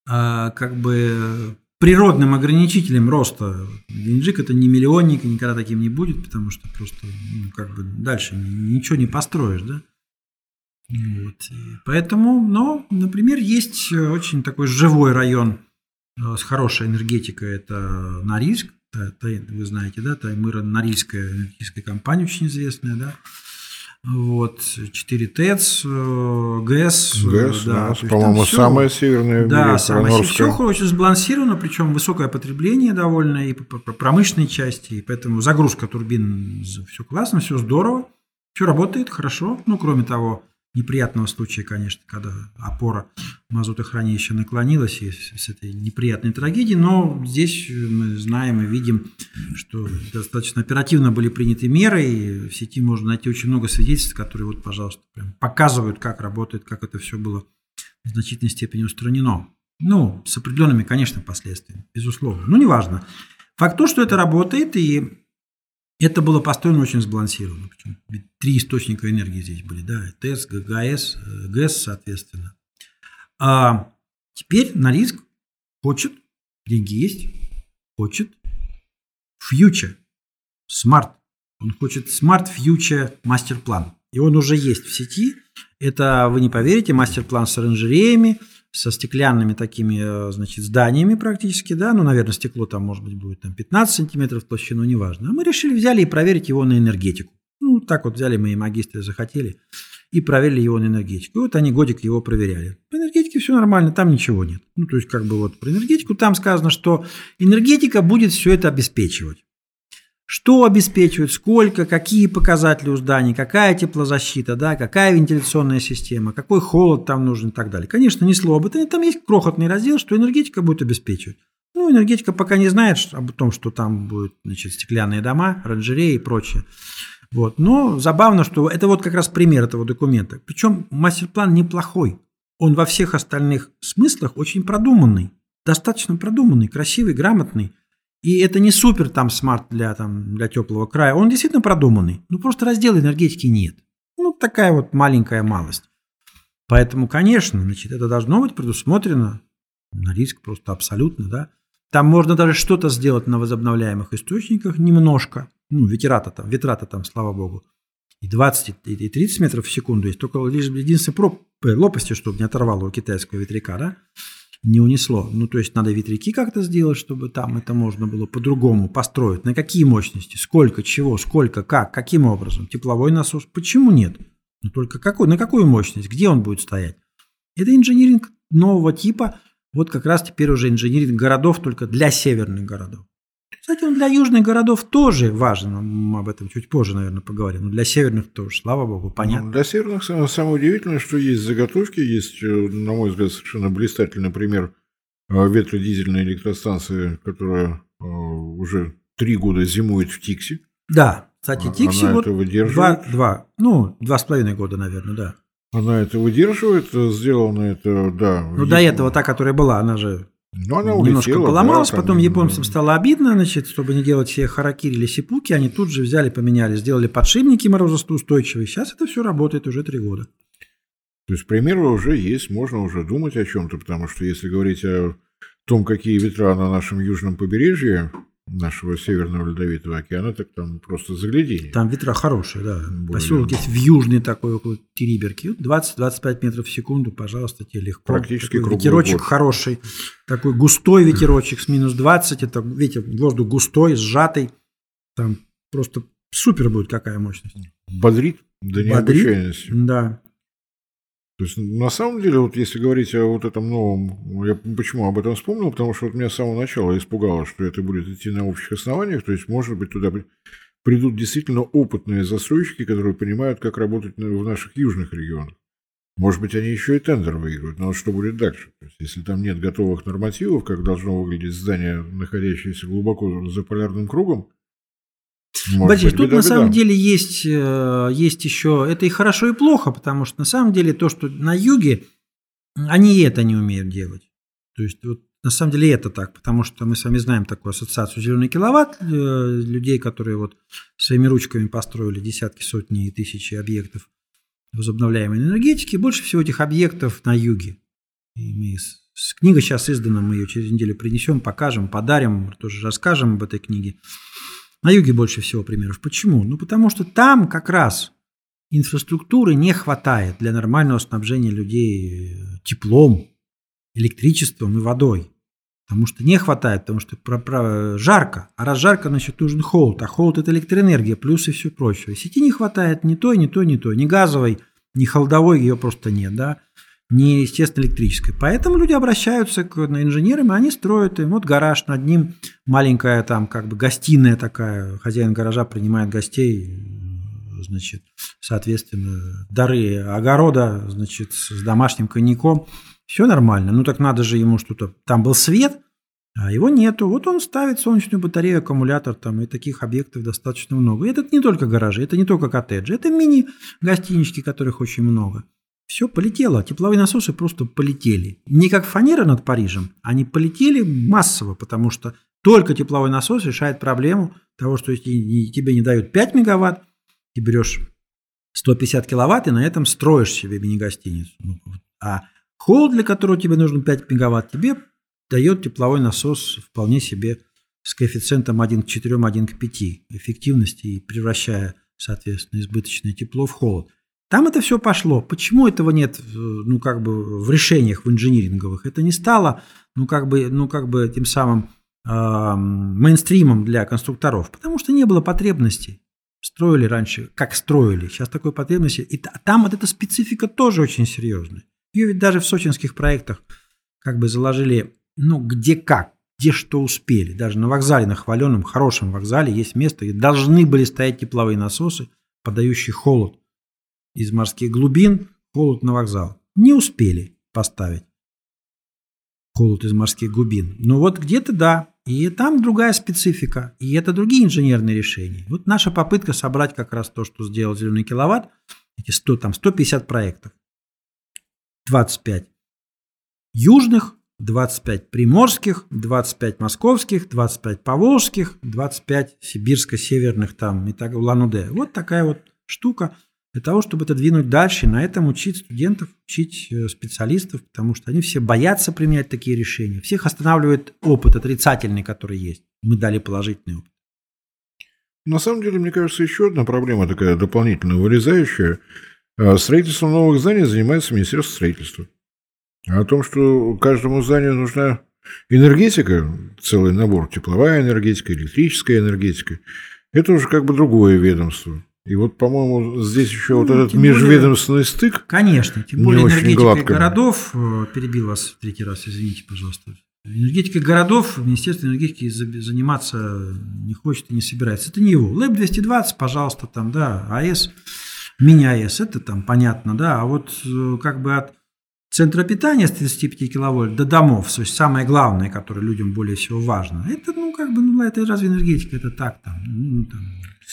а, как бы природным ограничителем роста. Геленджик это не миллионник, и никогда таким не будет, потому что просто ну, как бы дальше ничего не построишь, да. Вот. И поэтому, но, например, есть очень такой живой район э, с хорошей энергетикой, это Норильск, вы знаете, да, Таймыра Норильская энергетическая компания очень известная, да, вот, 4 ТЭЦ, ГЭС. ГЭС, да, да по-моему, самая северная Да, самая все очень сбалансировано, причем высокое потребление довольно и по промышленной части, и поэтому загрузка турбин, все классно, все здорово, все работает хорошо, ну, кроме того, неприятного случая, конечно, когда опора мазутохранилища наклонилась и с этой неприятной трагедией, но здесь мы знаем и видим, что достаточно оперативно были приняты меры, и в сети можно найти очень много свидетельств, которые вот, пожалуйста, прям показывают, как работает, как это все было в значительной степени устранено. Ну, с определенными, конечно, последствиями, безусловно. Но неважно. Факт то, что это работает, и это было построено очень сбалансированно. Причем три источника энергии здесь были, да, ТЭС, ГГС, э, ГЭС, соответственно. А теперь Норильск хочет, деньги есть, хочет future, smart. Он хочет smart future мастер-план. И он уже есть в сети. Это, вы не поверите, мастер-план с оранжереями, со стеклянными такими, э, значит, зданиями практически, да, ну, наверное, стекло там, может быть, будет там 15 сантиметров толщину, неважно. А мы решили, взяли и проверить его на энергетику. Ну, так вот взяли мы и магистры захотели и проверили его на энергетику. И вот они годик его проверяли. По энергетике все нормально, там ничего нет. Ну, то есть, как бы вот про энергетику там сказано, что энергетика будет все это обеспечивать. Что обеспечивает, сколько, какие показатели у зданий, какая теплозащита, да, какая вентиляционная система, какой холод там нужен и так далее. Конечно, ни слова об этом. Там есть крохотный раздел, что энергетика будет обеспечивать. Ну, энергетика пока не знает об том, что там будут значит, стеклянные дома, оранжереи и прочее. Вот. Но забавно, что это вот как раз пример этого документа. Причем мастер-план неплохой. Он во всех остальных смыслах очень продуманный. Достаточно продуманный, красивый, грамотный. И это не супер там смарт для, там, для теплого края. Он действительно продуманный. Ну, просто раздела энергетики нет. Ну, такая вот маленькая малость. Поэтому, конечно, значит, это должно быть предусмотрено на риск просто абсолютно, да. Там можно даже что-то сделать на возобновляемых источниках немножко. Ну, ветрата там, ветрата там, слава богу. И 20, и 30 метров в секунду есть. Только лишь единственной проб, лопасти, чтобы не оторвало у китайского ветряка, да не унесло. Ну, то есть надо ветряки как-то сделать, чтобы там это можно было по-другому построить. На какие мощности, сколько, чего, сколько, как, каким образом. Тепловой насос, почему нет? Но только какой, на какую мощность, где он будет стоять? Это инжиниринг нового типа, вот как раз теперь уже инжиниринг городов только для северных городов. Кстати, он для южных городов тоже важен. Мы об этом чуть позже, наверное, поговорим. Но для северных тоже, слава богу, понятно. Ну, для северных самое удивительное, что есть заготовки. Есть, э, на мой взгляд, совершенно блистательный пример э, ветродизельной электростанции, которая э, уже три года зимует в Тиксе. Да, Кстати, Тикси Она вот это выдерживает? два, два, ну, два с половиной года, наверное, да. Она это выдерживает, сделано это, да. Ну, до этого та, которая была, она же Ну, она немножко улетела, поломалась, да, там, потом японцам стало обидно, значит, чтобы не делать себе харакири или сипуки, они тут же взяли, поменяли, сделали подшипники морозоустойчивые. Сейчас это все работает уже три года. То есть примеры уже есть, можно уже думать о чем-то, потому что если говорить о том, какие ветра на нашем южном побережье нашего Северного Ледовитого океана, так там просто загляденье. Там ветра хорошие, да. Более- Поселок есть в южный такой, около Териберки. Вот 20-25 метров в секунду, пожалуйста, тебе легко. Практически Такой Ветерочек год. хороший. Такой густой ветерочек с минус 20. Это ветер, воздух густой, сжатый. Там просто супер будет какая мощность. Бодрит до Бодрит? необычайности. Да. То есть, на самом деле, вот если говорить о вот этом новом, я почему об этом вспомнил, потому что вот меня с самого начала испугало, что это будет идти на общих основаниях, то есть, может быть, туда при- придут действительно опытные застройщики, которые понимают, как работать в наших южных регионах. Может быть, они еще и тендер выиграют, но вот что будет дальше? То есть, если там нет готовых нормативов, как должно выглядеть здание, находящееся глубоко за полярным кругом, Борис, тут беда-беда. на самом деле есть, э, есть еще, это и хорошо, и плохо, потому что на самом деле то, что на юге, они это не умеют делать. То есть вот на самом деле это так, потому что мы с вами знаем такую ассоциацию «Зеленый киловатт», э, людей, которые вот своими ручками построили десятки, сотни и тысячи объектов возобновляемой энергетики. Больше всего этих объектов на юге. И мы с- книга сейчас издана, мы ее через неделю принесем, покажем, подарим, тоже расскажем об этой книге. На юге больше всего примеров. Почему? Ну, потому что там как раз инфраструктуры не хватает для нормального снабжения людей э, теплом, электричеством и водой. Потому что не хватает, потому что про- про- жарко. А раз жарко, значит, нужен холод. А холод – это электроэнергия, плюс и все прочее. Сети не хватает ни той, ни той, ни той. Ни газовой, ни холодовой ее просто нет, да. Ни, естественно, электрической. Поэтому люди обращаются к инженерам, и они строят им вот гараж, над ним маленькая там как бы гостиная такая. Хозяин гаража принимает гостей, значит, соответственно, дары огорода, значит, с домашним коньяком. Все нормально. Ну так надо же ему что-то. Там был свет, а его нету. Вот он ставит солнечную батарею, аккумулятор там, и таких объектов достаточно много. И это не только гаражи, это не только коттеджи, это мини-гостинички, которых очень много. Все полетело, тепловые насосы просто полетели. Не как фанера над Парижем, они полетели массово, потому что только тепловой насос решает проблему того, что если тебе не дают 5 мегаватт, ты берешь 150 киловатт и на этом строишь себе мини-гостиницу. Ну. А холод, для которого тебе нужно 5 мегаватт, тебе дает тепловой насос вполне себе с коэффициентом 1 к 4, 1 к 5 эффективности и превращая, соответственно, избыточное тепло в холод. Там это все пошло. Почему этого нет, э, ну, как бы в решениях в инжиниринговых? Это не стало, ну, как бы, ну, как бы тем самым эм, мейнстримом для конструкторов, потому что не было потребностей. Строили раньше, как строили. Сейчас такой потребности. И та- там вот эта специфика тоже очень серьезная. Ее ведь даже в сочинских проектах как бы заложили, ну, где как, где что успели. Даже на вокзале, на хваленном, хорошем вокзале есть место, где должны были стоять тепловые насосы, подающие холод из морских глубин, холод на вокзал. Не успели поставить холод из морских глубин. Но вот где-то да. И там другая специфика. И это другие инженерные решения. Вот наша попытка собрать как раз то, что сделал «Зеленый киловатт», эти 100, там 150 проектов. 25 южных, 25 приморских, 25 московских, 25 поволжских, 25 сибирско-северных там и так Улан-Удэ. Вот такая вот штука для того, чтобы это двинуть дальше, на этом учить студентов, учить э, специалистов, потому что они все боятся применять такие решения. Всех останавливает опыт отрицательный, который есть. Мы дали положительный опыт. На самом деле, мне кажется, еще одна проблема такая дополнительно вырезающая. А, Строительством новых зданий занимается Министерство строительства. А о том, что каждому зданию нужна энергетика, целый набор, тепловая энергетика, электрическая энергетика, это уже как бы другое ведомство. И вот, по-моему, здесь еще вот Ну, этот тем более- межведомственный стык. Конечно, тем более энергетика гладко. городов, э, перебил вас в третий раз, извините, пожалуйста. Энергетика городов, Министерство энергетики за- заниматься не хочет и не собирается. Это не его. ЛЭП 220, пожалуйста, там, да, АЭС, мини-АЭС, это там понятно, да, а вот э, как бы от центра питания с 35 киловольт до домов, то есть самое главное, которое людям более всего важно, это, ну, как бы, ну, это разве энергетика, это так, там, ну, там,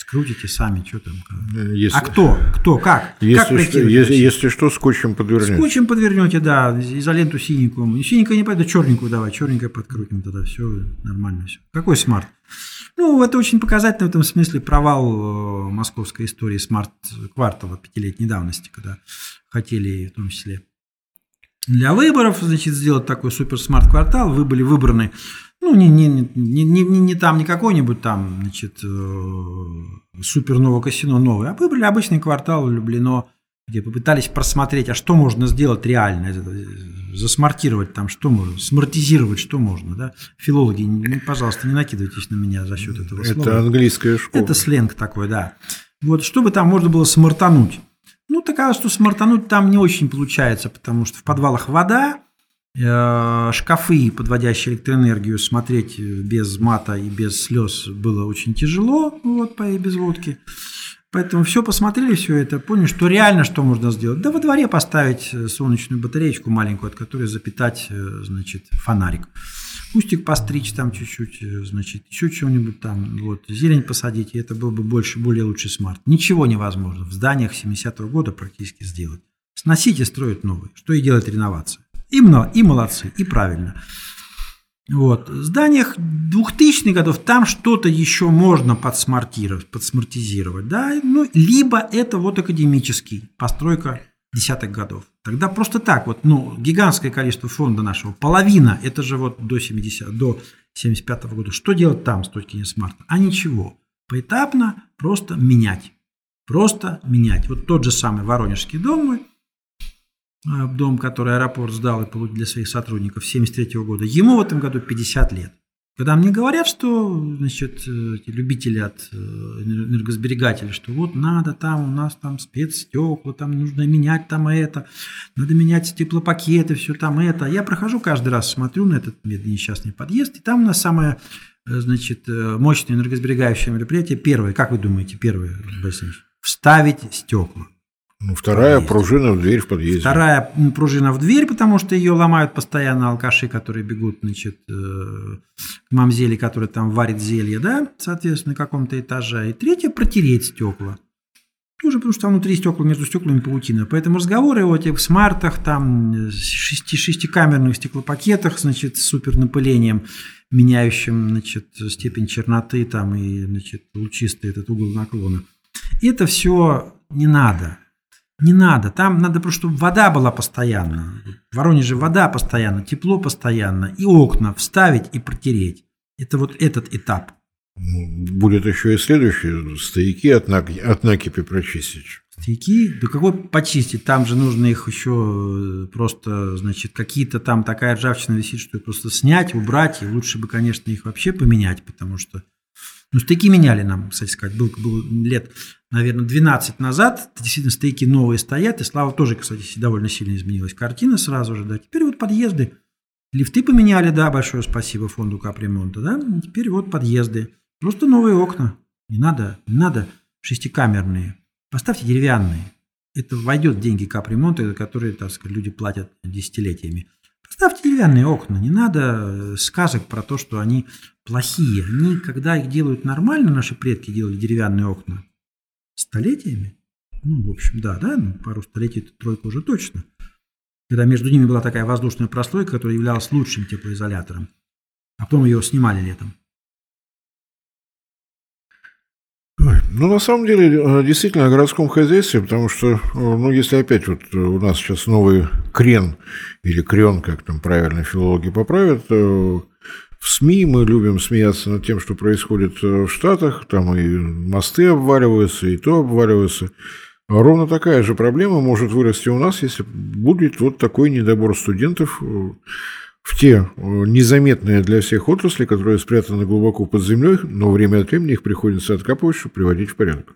скрутите сами, что там. Если, а кто? Кто? Как? Если, как что, если, если что, скотчем подвернете. Скотчем подвернете, да, изоленту синенькую. Синенькая не пойдет, черненькую давай, черненькую подкрутим тогда, все нормально все. Какой smart? Ну, это очень показательно в этом смысле провал э, московской истории smart-квартала пятилетней давности, когда хотели в том числе для выборов, значит, сделать такой супер-smart-квартал. Вы были выбраны, ну, не, не, не, не, не, там, не какой-нибудь там, значит, э, супер нового кассино новый, а выбрали обычный квартал Люблино, где попытались просмотреть, а что можно сделать реально, засмартировать там, что можно, смартизировать, что можно, да. Филологи, ну, пожалуйста, не накидывайтесь на меня за счет этого Это слова. Это английская школа. Это сленг такой, да. Вот, чтобы там можно было смартануть. Ну, такая, что смартануть там не очень получается, потому что в подвалах вода, шкафы, подводящие электроэнергию, смотреть без мата и без слез было очень тяжело, вот, по без водки. Поэтому все посмотрели, все это, поняли, что реально что можно сделать. Да во дворе поставить э, солнечную батареечку маленькую, от которой запитать, э, значит, фонарик. Кустик постричь там чуть-чуть, э, значит, еще чего-нибудь там, вот, зелень посадить, и это был бы больше, более лучший смарт. Ничего невозможно в зданиях 70-го года практически сделать. Сносить и строить новые, что и делает реновация. И, и молодцы, и правильно. Вот. В зданиях 2000-х годов там что-то еще можно подсмартировать, подсмартизировать, да, ну, либо это вот академический, постройка десятых годов. Тогда просто так вот, ну, гигантское количество фонда нашего, половина, это же вот до 70, до 75 -го года. Что делать там с точки зрения смарта? А ничего. Поэтапно просто менять. Просто менять. Вот тот же самый Воронежский дом мой, дом, который аэропорт сдал и для своих сотрудников с 1973 года, ему в этом году 50 лет. Когда мне говорят, что значит, э, эти любители от э, энергосберегателей, что вот надо там, у нас там спецстекла, там нужно менять там это, надо менять теплопакеты, все там это. Я прохожу каждый раз, смотрю на этот несчастный подъезд, и там у нас самое значит, мощное энергосберегающее мероприятие, первое, как вы думаете, первое, Борис вставить стекла. Ну, вторая подъезде. пружина в дверь в подъезде. Вторая пружина в дверь, потому что ее ломают постоянно алкаши, которые бегут, значит, э, к мамзели, которая там варит зелье, да, соответственно, на каком-то этаже. И третья – протереть стекла. Тоже потому что там внутри стекла, между стеклами паутина. Поэтому разговоры о этих смартах, там, шести, шестикамерных стеклопакетах, значит, с супернапылением, меняющим, значит, степень черноты там и, значит, лучистый этот угол наклона. Это все не надо. Не надо. Там надо просто, чтобы вода была постоянно. В Воронеже вода постоянно, тепло постоянно. И окна вставить и протереть. Это вот этот этап. Ну, будет еще и следующий. Стояки от, наки, от накипи прочистить. Стояки? Да какой почистить? Там же нужно их еще э, просто, значит, какие-то там такая ржавчина висит, что их просто снять, убрать. И лучше бы, конечно, их вообще поменять, потому что ну, стейки меняли нам, кстати сказать, был, был лет, наверное, 12 назад. Действительно, стейки новые стоят, и Слава тоже, кстати, довольно сильно изменилась картина сразу же, да. Теперь вот подъезды. Лифты поменяли, да, большое спасибо фонду капремонта, да. Теперь вот подъезды. Просто новые окна. Не надо, не надо шестикамерные. Поставьте деревянные. Это войдет в деньги капремонта, которые, так сказать, люди платят десятилетиями. Ставьте деревянные окна, не надо э, сказок про то, что они плохие. Они, когда их делают нормально, наши предки делали деревянные окна столетиями. Ну, в общем, да, да, ну, пару столетий, тройку уже точно. Когда между ними была такая воздушная прослойка, которая являлась лучшим теплоизолятором. А потом ее снимали летом. Ну, на самом деле, э, действительно, о городском хозяйстве, потому что, э, ну, если опять вот э, у нас сейчас новый крен, или крен, как там правильно филологи поправят, в СМИ мы любим смеяться над тем, что происходит в Штатах, там и мосты обваливаются, и то обваливаются. Ровно такая же проблема может вырасти у нас, если будет вот такой недобор студентов в те э, незаметные для всех отрасли, которые спрятаны глубоко под землей, но время от времени их приходится откапывать, чтобы приводить в порядок.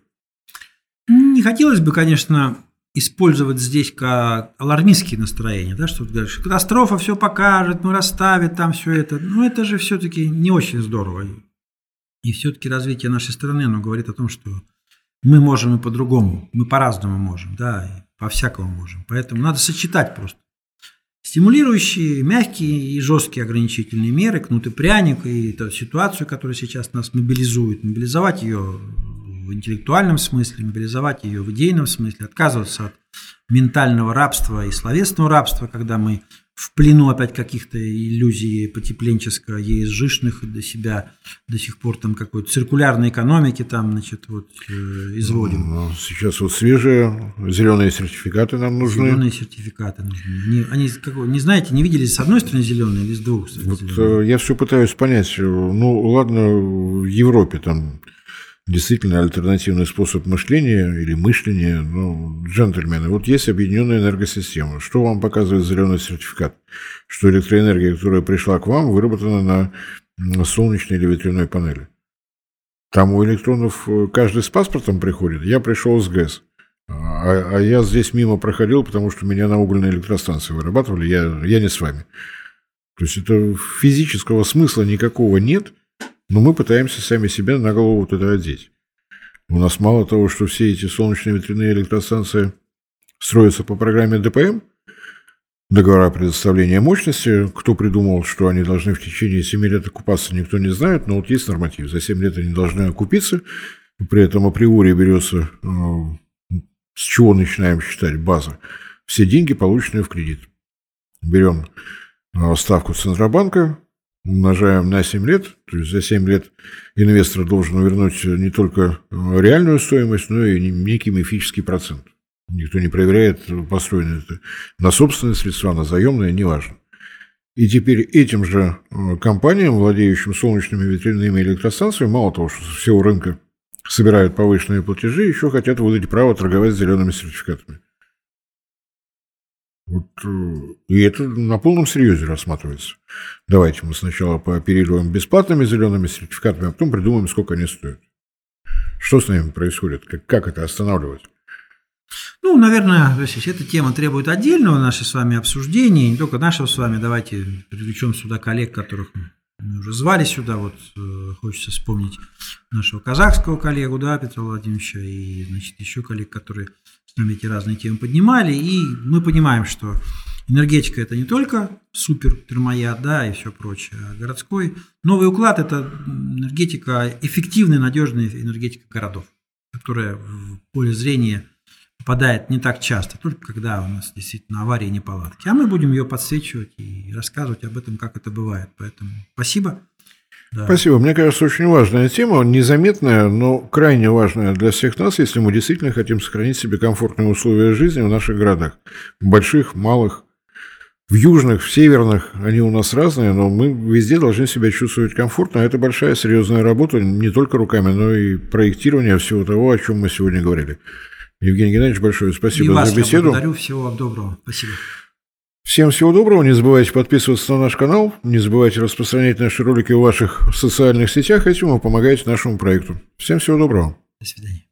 Не хотелось бы, конечно, использовать здесь как алармистские настроения, да, что ты говоришь, катастрофа все покажет, мы расставит там все это. Но это же все-таки не очень здорово. И все-таки развитие нашей страны, оно говорит о том, что мы можем и по-другому, мы по-разному можем, да, по-всякому можем. Поэтому надо сочетать просто Стимулирующие мягкие и жесткие ограничительные меры, кнут и пряник, и эту ситуацию, которая сейчас нас мобилизует, мобилизовать ее в интеллектуальном смысле, мобилизовать ее в идейном смысле, отказываться от ментального рабства и словесного рабства, когда мы в плену опять каких-то иллюзий потепленческого, ЕСЖшных до себя до сих пор там какой-то циркулярной экономики там, значит, вот э, изводим. Ну, сейчас вот свежие зеленые сертификаты нам нужны. Зеленые сертификаты нужны. Они, они как, не знаете, не видели с одной стороны зеленые или с двух Вот, э, я все пытаюсь понять. Ну, ладно, в Европе там действительно альтернативный способ мышления или мышления. Ну, джентльмены, вот есть объединенная энергосистема. Что вам показывает зеленый сертификат? Что электроэнергия, которая пришла к вам, выработана на солнечной или ветряной панели. Там у электронов э, каждый с паспортом приходит. Я пришел с ГЭС. А, а я здесь мимо проходил, потому что меня на угольной электростанции вырабатывали. Я, я не с вами. То есть это физического смысла никакого нет – но мы пытаемся сами себя на голову это одеть. У нас мало того, что все эти солнечные ветряные электростанции строятся по программе ДПМ, договора предоставления мощности, кто придумал, что они должны в течение 7 лет окупаться, никто не знает, но вот есть норматив. За 7 лет они должны окупиться, при этом априори берется, э, с чего начинаем считать база, все деньги, полученные в кредит. Берем э, ставку Центробанка, умножаем на 7 лет, то есть за 7 лет инвестор должен вернуть не только э, реальную стоимость, но и некий мифический процент. Никто не проверяет, построено это на собственные средства, на заемные, неважно. И теперь этим же э, компаниям, владеющим солнечными ветряными электростанциями, мало того, что со всего рынка собирают повышенные платежи, еще хотят выдать право торговать зелеными сертификатами. Вот, э, и это на полном серьезе рассматривается. Давайте мы сначала пооперируем бесплатными зелеными сертификатами, а потом придумаем, сколько они стоят. Что с ними происходит? Как, как это останавливать? Ну, наверное, Василий, эта тема требует отдельного нашего с вами обсуждения, не только нашего с вами. Давайте привлечем сюда коллег, которых мы уже звали сюда. Вот э, хочется вспомнить нашего казахского коллегу, да, Петра Владимировича, и, значит, еще коллег, которые с нами эти разные темы поднимали. И мы понимаем, что энергетика – это не только супер термояд, да, и все прочее, а городской. Новый уклад – это энергетика, эффективная, надежная энергетика городов, которая в поле зрения попадает не так часто, только когда у нас действительно аварии и неполадки. А мы будем ее подсвечивать и рассказывать об этом, как это бывает. Поэтому спасибо. Да. Спасибо. Мне кажется, очень важная тема, незаметная, но крайне важная для всех нас, если мы действительно хотим сохранить себе комфортные условия жизни в наших городах. Больших, малых, в южных, в северных, они у нас разные, но мы везде должны себя чувствовать комфортно. Это большая, серьезная работа, не только руками, но и проектирование всего того, о чем мы сегодня говорили. Евгений Геннадьевич, большое спасибо и вас за беседу. Благодарю, всего вам доброго. Спасибо. Всем всего доброго. Не забывайте подписываться на наш канал. Не забывайте распространять наши ролики в ваших социальных сетях. Этим вы помогаете нашему проекту. Всем всего доброго. До свидания.